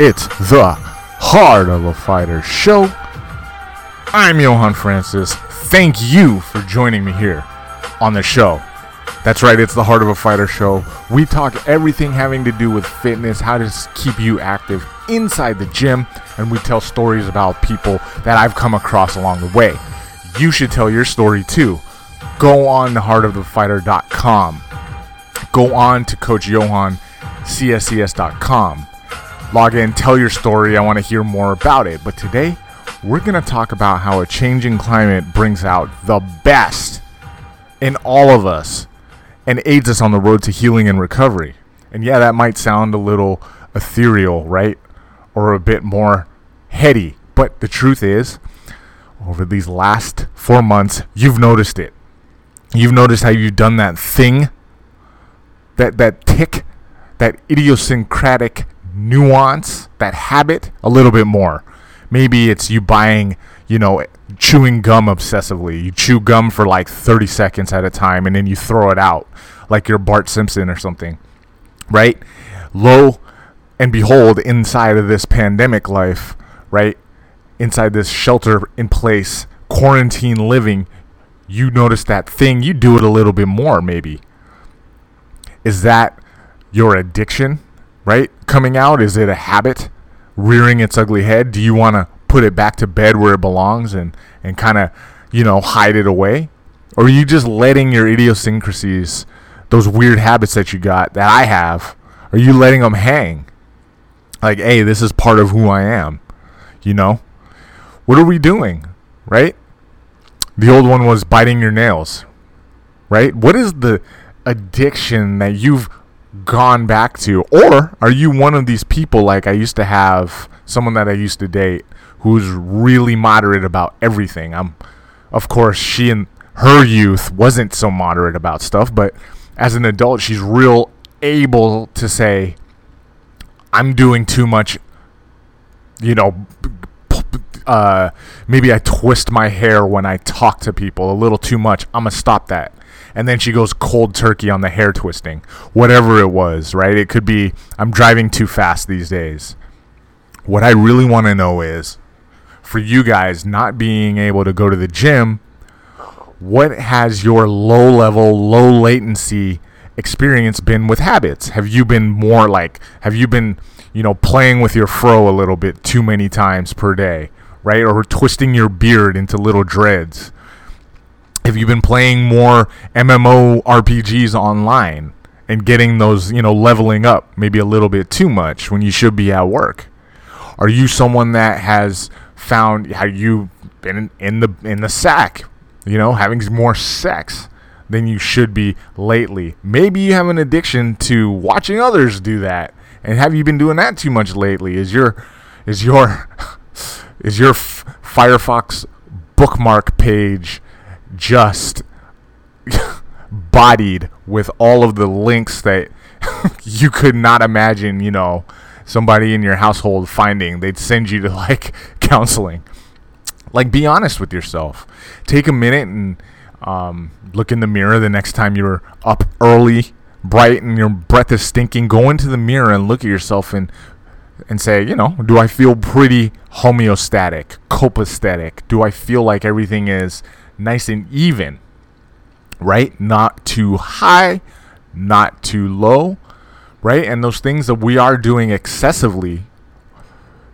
It's the Heart of a Fighter show. I'm Johan Francis. Thank you for joining me here on the show. That's right, it's the Heart of a Fighter show. We talk everything having to do with fitness, how to keep you active inside the gym, and we tell stories about people that I've come across along the way. You should tell your story too. Go on to heartofthefighter.com. Go on to Coach Johan CSCS.com. Log in, tell your story. I want to hear more about it. But today, we're going to talk about how a changing climate brings out the best in all of us and aids us on the road to healing and recovery. And yeah, that might sound a little ethereal, right? Or a bit more heady. But the truth is, over these last four months, you've noticed it. You've noticed how you've done that thing, that that tick, that idiosyncratic nuance, that habit a little bit more. Maybe it's you buying, you know, chewing gum obsessively. You chew gum for like 30 seconds at a time and then you throw it out like you're Bart Simpson or something. Right? Lo and behold, inside of this pandemic life, right? Inside this shelter in place, quarantine living, you notice that thing, you do it a little bit more maybe. Is that your addiction, right? Coming out? Is it a habit rearing its ugly head? Do you want to put it back to bed where it belongs and, and kind of, you know, hide it away? Or are you just letting your idiosyncrasies, those weird habits that you got, that I have, are you letting them hang? Like, hey, this is part of who I am, you know? What are we doing, right? The old one was biting your nails, right? What is the addiction that you've gone back to? Or are you one of these people like I used to have someone that I used to date who's really moderate about everything? I'm of course she in her youth wasn't so moderate about stuff, but as an adult she's real able to say I'm doing too much you know uh, maybe I twist my hair when I talk to people a little too much. I'm gonna stop that. And then she goes cold turkey on the hair twisting, whatever it was, right? It could be I'm driving too fast these days. What I really want to know is for you guys not being able to go to the gym, what has your low level, low latency experience been with habits? Have you been more like, have you been, you know, playing with your fro a little bit too many times per day, right? Or twisting your beard into little dreads? Have you been playing more MMO RPGs online and getting those, you know, leveling up maybe a little bit too much when you should be at work? Are you someone that has found how you been in, the in the sack, you know, having more sex than you should be lately? Maybe you have an addiction to watching others do that. And have you been doing that too much lately? Is your is your is your Firefox bookmark page just bodied with all of the links that you could not imagine, you know, somebody in your household finding. They'd send you to like counseling. Like, be honest with yourself. Take a minute and um, look in the mirror the next time you're up early, bright, and your breath is stinking. Go into the mirror and look at yourself and and say, you know, do I feel pretty homeostatic, copacetic? Do I feel like everything is nice and even? Right? Not too high, not too low, right? And those things that we are doing excessively,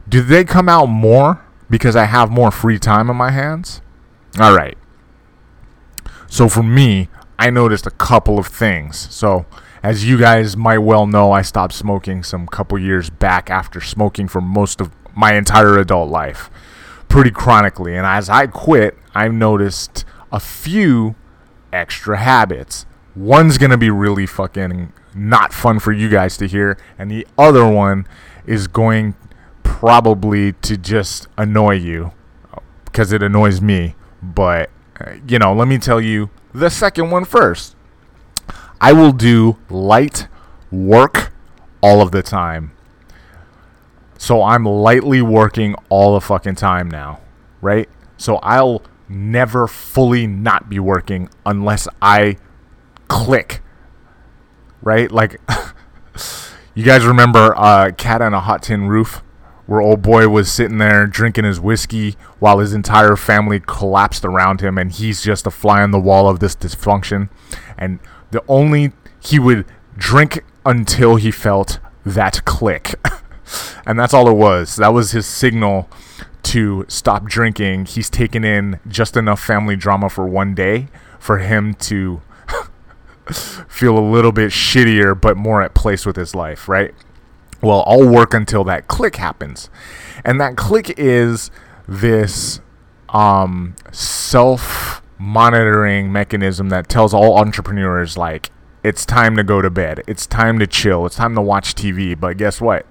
do they come out more because I have more free time on my hands? All right. So for me, I noticed a couple of things. So, as you guys might well know, I stopped smoking some couple years back after smoking for most of my entire adult life, pretty chronically. And as I quit, I've noticed a few extra habits. One's gonna be really fucking not fun for you guys to hear, and the other one is going probably to just annoy you because it annoys me. But, you know, let me tell you the second one first. I will do light work all of the time. So I'm lightly working all the fucking time now, right? So I'll never fully not be working unless I click, right? Like, you guys remember uh, Cat on a Hot Tin Roof? where old boy was sitting there drinking his whiskey while his entire family collapsed around him and he's just a fly on the wall of this dysfunction and the only he would drink until he felt that click and that's all it was that was his signal to stop drinking he's taken in just enough family drama for one day for him to feel a little bit shittier but more at place with his life right well, I'll work until that click happens. And that click is this um, self monitoring mechanism that tells all entrepreneurs, like, it's time to go to bed. It's time to chill. It's time to watch TV. But guess what?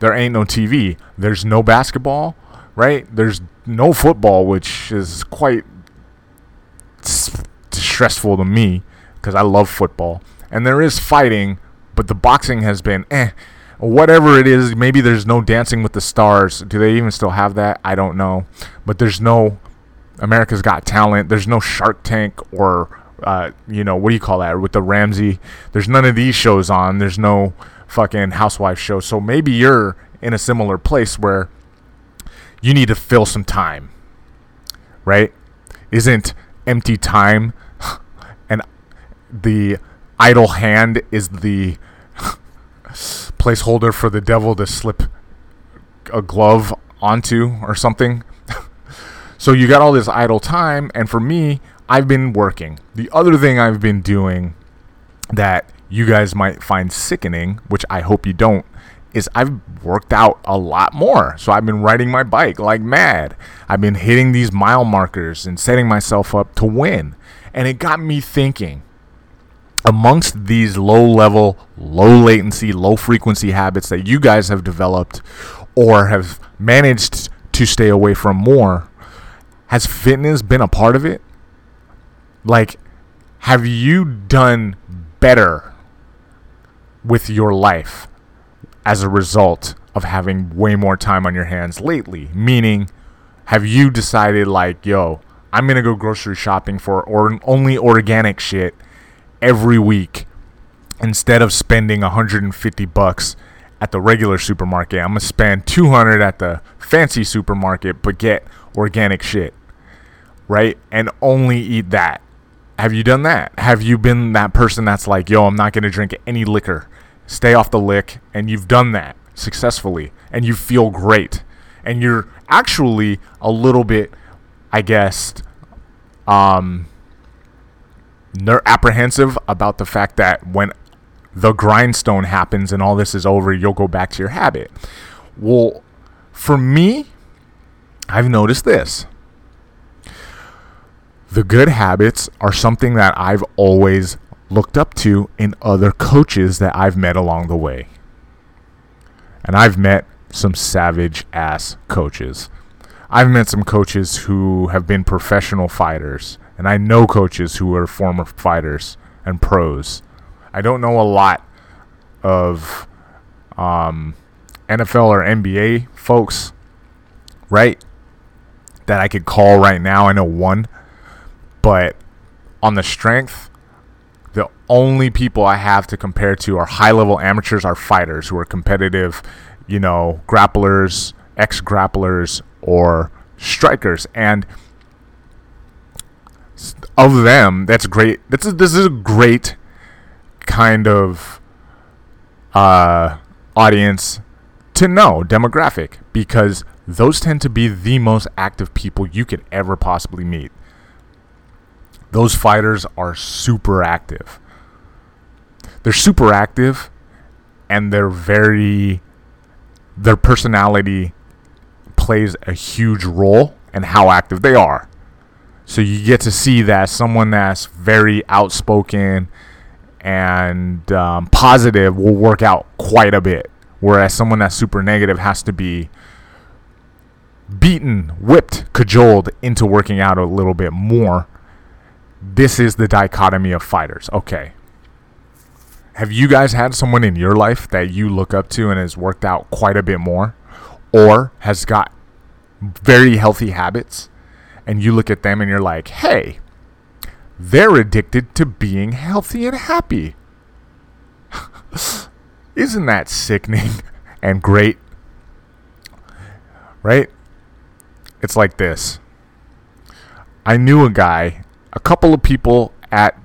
There ain't no TV. There's no basketball, right? There's no football, which is quite stressful to me because I love football. And there is fighting, but the boxing has been eh whatever it is. Maybe there's no Dancing with the Stars. Do they even still have that? I don't know. But there's no America's Got Talent. There's no Shark Tank or uh, you know what do you call that with the Ramsay. There's none of these shows on. There's no fucking housewife show. So maybe you're in a similar place where you need to fill some time, right? Isn't empty time and the idle hand is the placeholder for the devil to slip a glove onto or something. so you got all this idle time, and for me, I've been working. The other thing I've been doing that you guys might find sickening, which I hope you don't, is I've worked out a lot more. So I've been riding my bike like mad. I've been hitting these mile markers and setting myself up to win. And it got me thinking amongst these low level, low latency, low frequency habits that you guys have developed or have managed to stay away from more, has fitness been a part of it? Like, have you done better with your life as a result of having way more time on your hands lately? Meaning, have you decided, like, yo, I'm going to go grocery shopping for or only organic shit every week instead of spending 150 bucks at the regular supermarket. I'm gonna spend 200 at the fancy supermarket, but get organic shit, right? And only eat that. Have you done that? Have you been that person that's like, yo, I'm not gonna drink any liquor, stay off the lick, and you've done that successfully, and you feel great, and you're actually a little bit, I guess, um, they're apprehensive about the fact that when the grindstone happens and all this is over, you'll go back to your habit. Well, for me, I've noticed this. The good habits are something that I've always looked up to in other coaches that I've met along the way. And I've met some savage ass coaches. I've met some coaches who have been professional fighters and I know coaches who are former fighters and pros. I don't know a lot of um, NFL or NBA folks, right? That I could call right now. I know one, but on the strength, the only people I have to compare to are high level amateurs, are fighters who are competitive, you know, grapplers, ex grapplers, or strikers. And of them, that's great. This is this is a great kind of uh, audience to know demographic because those tend to be the most active people you could ever possibly meet. Those fighters are super active. They're super active and they're very their personality plays a huge role in how active they are. So you get to see that someone that's very outspoken and um, positive will work out quite a bit, whereas someone that's super negative has to be beaten, whipped, cajoled into working out a little bit more. This is the dichotomy of fighters. Okay. Have you guys had someone in your life that you look up to and has worked out quite a bit more or has got very healthy habits? and you look at them and you're like, hey, they're addicted to being healthy and happy. Isn't that sickening and great? right? It's like this. I knew a guy, a couple of people at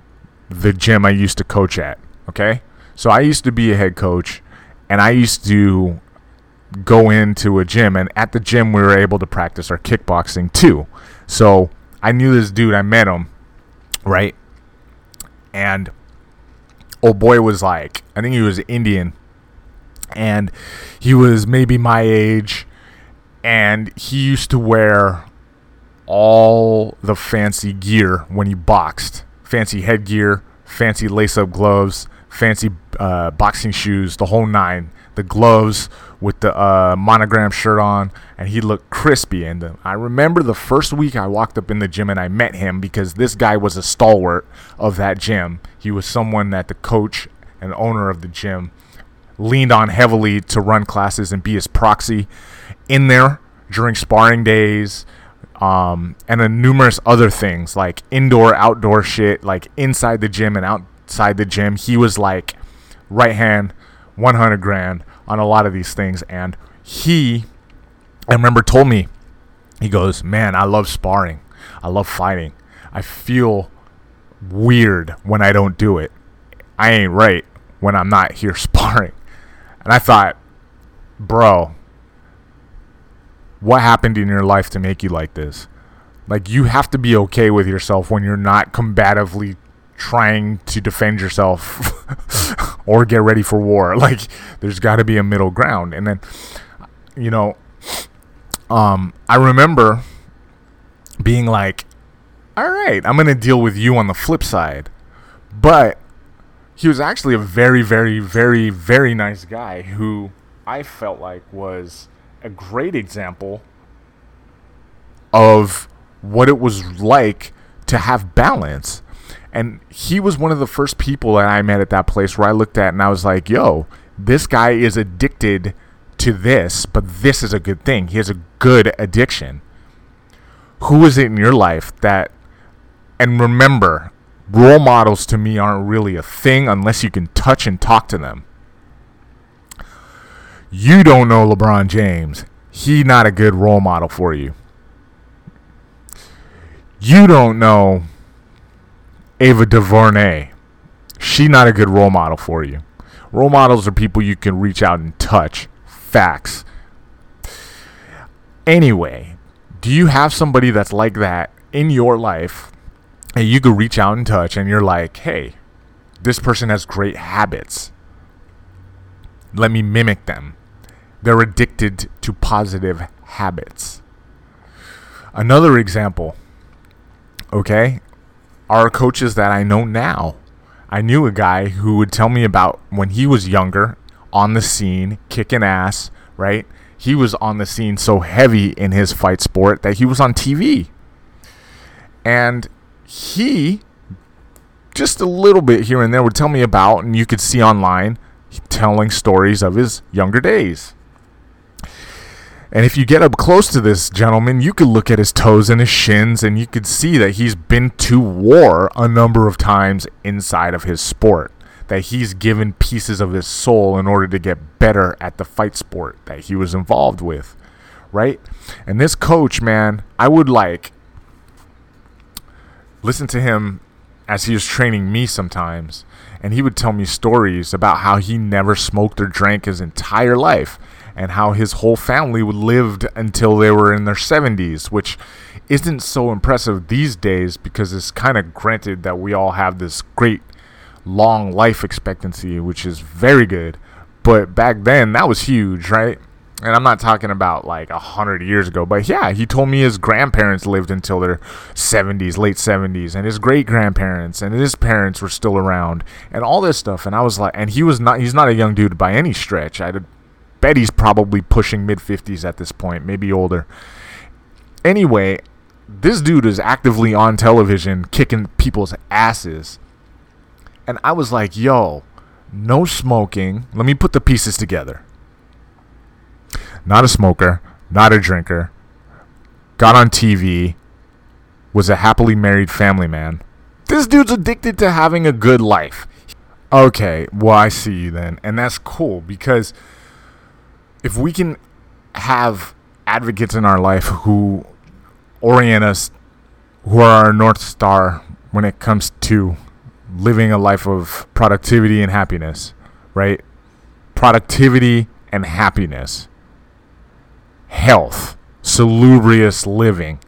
the gym I used to coach at, okay? So I used to be a head coach and I used to go into a gym and at the gym we were able to practice our kickboxing too. So I knew this dude, I met him, right? And old boy was like, I think he was Indian and he was maybe my age and he used to wear all the fancy gear when he boxed. Fancy headgear fancy lace-up gloves fancy uh, boxing shoes the whole nine. The gloves with the uh, monogram shirt on and he looked crispy. And uh, i remember the first week i walked up in the gym and i met him because this guy was a stalwart of that gym. He was someone that the coach and owner of the gym leaned on heavily to run classes and be his proxy. In there during sparring days um, and then numerous other things like indoor outdoor shit like inside the gym and outside the gym. He was like right hand 100 grand on a lot of these things. And he i remember told me he goes man i love sparring. I love fighting. I feel weird when i don't do it. I ain't right when i'm not here sparring. And I thought, bro, what happened in your life to make you like this? Like, you have to be okay with yourself when you're not combatively trying to defend yourself or get ready for war. Like, there's got to be a middle ground. And then, you know, um, I remember being like, all right, I'm going to deal with you on the flip side. But he was actually a very, very, very, very nice guy who I felt like was a great example of what it was like to have balance. And he was one of the first people that I met at that place where I looked at and I was like, yo, this guy is addicted to this, but this is a good thing. He has a good addiction. Who is it in your life that, and remember, role models to me aren't really a thing unless you can touch and talk to them. You don't know LeBron James. He not a good role model for you. You don't know Ava DuVernay. She not a good role model for you. Role models are people you can reach out and touch. Facts. Anyway, do you have somebody that's like that in your life and you could reach out and touch and you're like hey this person has great habits let me mimic them they're addicted to positive habits. Another example okay are coaches that i know now. I knew a guy who would tell me about when he was younger on the scene kicking ass right? He was on the scene so heavy in his fight sport that he was on tv and he just a little bit here and there would tell me about, and you could see online telling stories of his younger days. And if you get up close to this gentleman, you could look at his toes and his shins, and you could see that he's been to war a number of times inside of his sport. That he's given pieces of his soul in order to get better at the fight sport that he was involved with. Right? And this coach, man, I would like listen to him as he was training me sometimes, and he would tell me stories about how he never smoked or drank his entire life and how his whole family lived until they were in their 70s, which isn't so impressive these days because it's kind of granted that we all have this great long life expectancy, which is very good. But back then, that was huge, right? And I'm not talking about like a hundred years ago, but yeah, he told me his grandparents lived until their 70s, late 70s, and his great grandparents and his parents were still around, and all this stuff. And I was like, and he was not, he's not a young dude by any stretch. I'd bet he's probably pushing mid 50s at this point, maybe older. Anyway, this dude is actively on television kicking people's asses, and I was like, yo, no smoking. Let me put the pieces together not a smoker, not a drinker, got on TV, was a happily married family man. This dude's addicted to having a good life. Okay, well, I see you then. And that's cool because if we can have advocates in our life who orient us, who are our North Star when it comes to living a life of productivity and happiness, right? Productivity and happiness, health, salubrious living,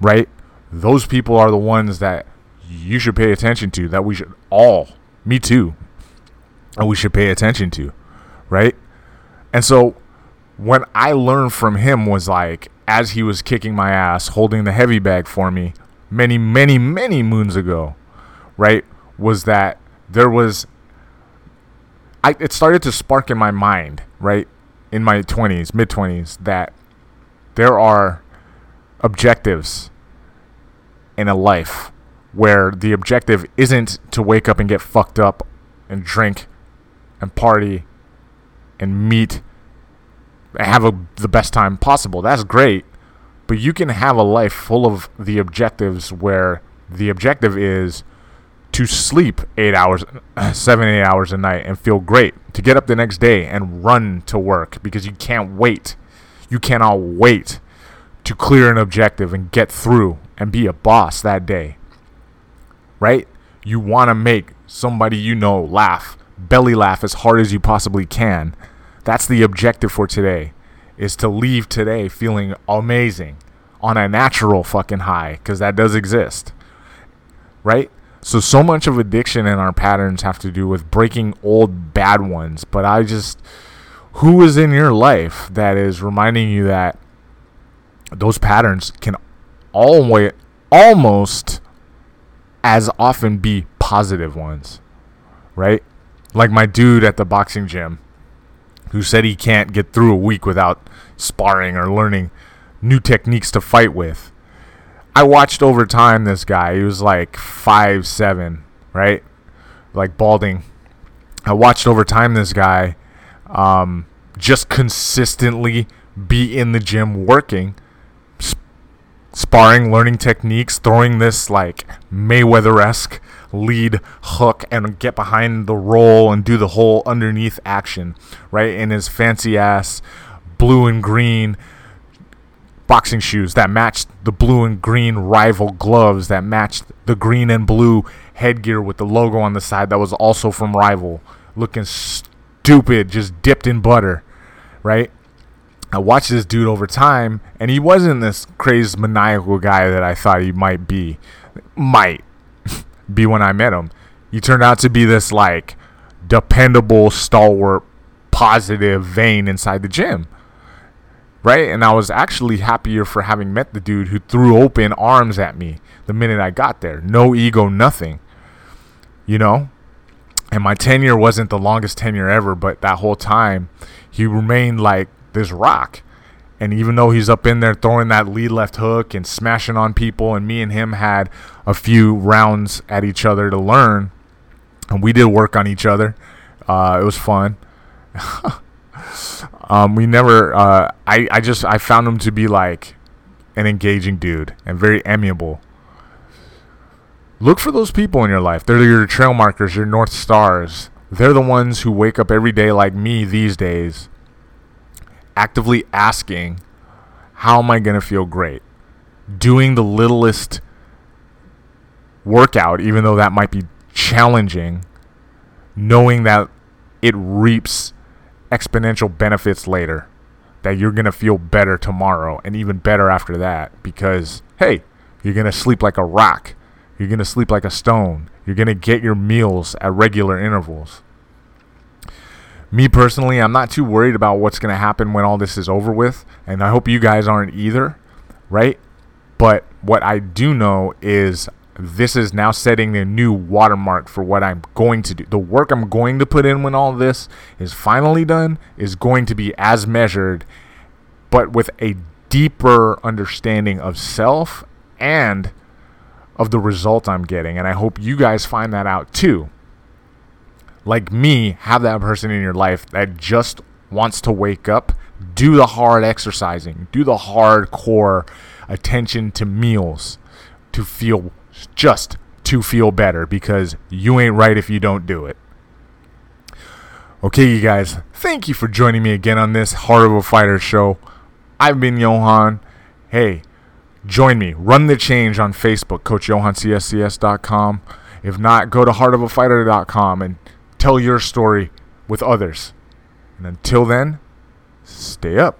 right? Those people are the ones that you should pay attention to, that we should all, me too, and we should pay attention to, right? And so what I learned from him was like, as he was kicking my ass, holding the heavy bag for me many, many, many moons ago, right? Was that there was, I, it started to spark in my mind, right? In my 20s, mid 20s, that there are objectives in a life where the objective isn't to wake up and get fucked up and drink and party and meet and have a, the best time possible. That's great. But you can have a life full of the objectives where the objective is to sleep eight hours, seven, eight hours a night and feel great. To get up the next day and run to work because you can't wait. You cannot wait to clear an objective and get through and be a boss that day. Right? You want to make somebody you know laugh, belly laugh as hard as you possibly can. That's the objective for today is to leave today feeling amazing on a natural fucking high because that does exist. Right? So so much of addiction and our patterns have to do with breaking old bad ones, but I just who is in your life that is reminding you that those patterns can always almost as often be positive ones, right? Like my dude at the boxing gym who said he can't get through a week without sparring or learning new techniques to fight with. I watched over time this guy. He was like five seven, right? Like balding. I watched over time this guy um, just consistently be in the gym working, sp- sparring, learning techniques, throwing this like Mayweather esque lead hook and get behind the roll and do the whole underneath action, right? In his fancy ass blue and green boxing shoes that matched the blue and green Rival gloves that matched the green and blue headgear with the logo on the side that was also from Rival looking stupid just dipped in butter right i watched this dude over time and he wasn't this crazed maniacal guy that i thought he might be might be when I met him. He turned out to be this like dependable, stalwart, positive vein inside the gym. Right? And I was actually happier for having met the dude who threw open arms at me the minute I got there. No ego, nothing. You know? And my tenure wasn't the longest tenure ever, but that whole time he remained like this rock. And even though he's up in there throwing that lead left hook and smashing on people, and me and him had a few rounds at each other to learn, and we did work on each other. Uh, it was fun. um, we never. Uh, I I just I found him to be like an engaging dude and very amiable. Look for those people in your life. They're your trail markers, your north stars. They're the ones who wake up every day like me these days actively asking, how am I going to feel great? Doing the littlest workout, even though that might be challenging, knowing that it reaps exponential benefits later, that you're going to feel better tomorrow and even better after that because, hey, you're going to sleep like a rock. You're going to sleep like a stone. You're going to get your meals at regular intervals me personally, I'm not too worried about what's going to happen when all this is over with, and I hope you guys aren't either, right? But what I do know is this is now setting a new watermark for what I'm going to do. The work I'm going to put in when all this is finally done is going to be as measured, but with a deeper understanding of self and of the result I'm getting. And I hope you guys find that out too like me, have that person in your life that just wants to wake up, do the hard exercising, do the hardcore attention to meals to feel just to feel better because you ain't right if you don't do it. Okay, you guys, thank you for joining me again on this Heart of a Fighter show. I've been Johan. Hey, join me. Run the change on Facebook, CoachJohanCSCS.com. If not, go to heartofafighter.com and tell your story with others. And until then, stay up.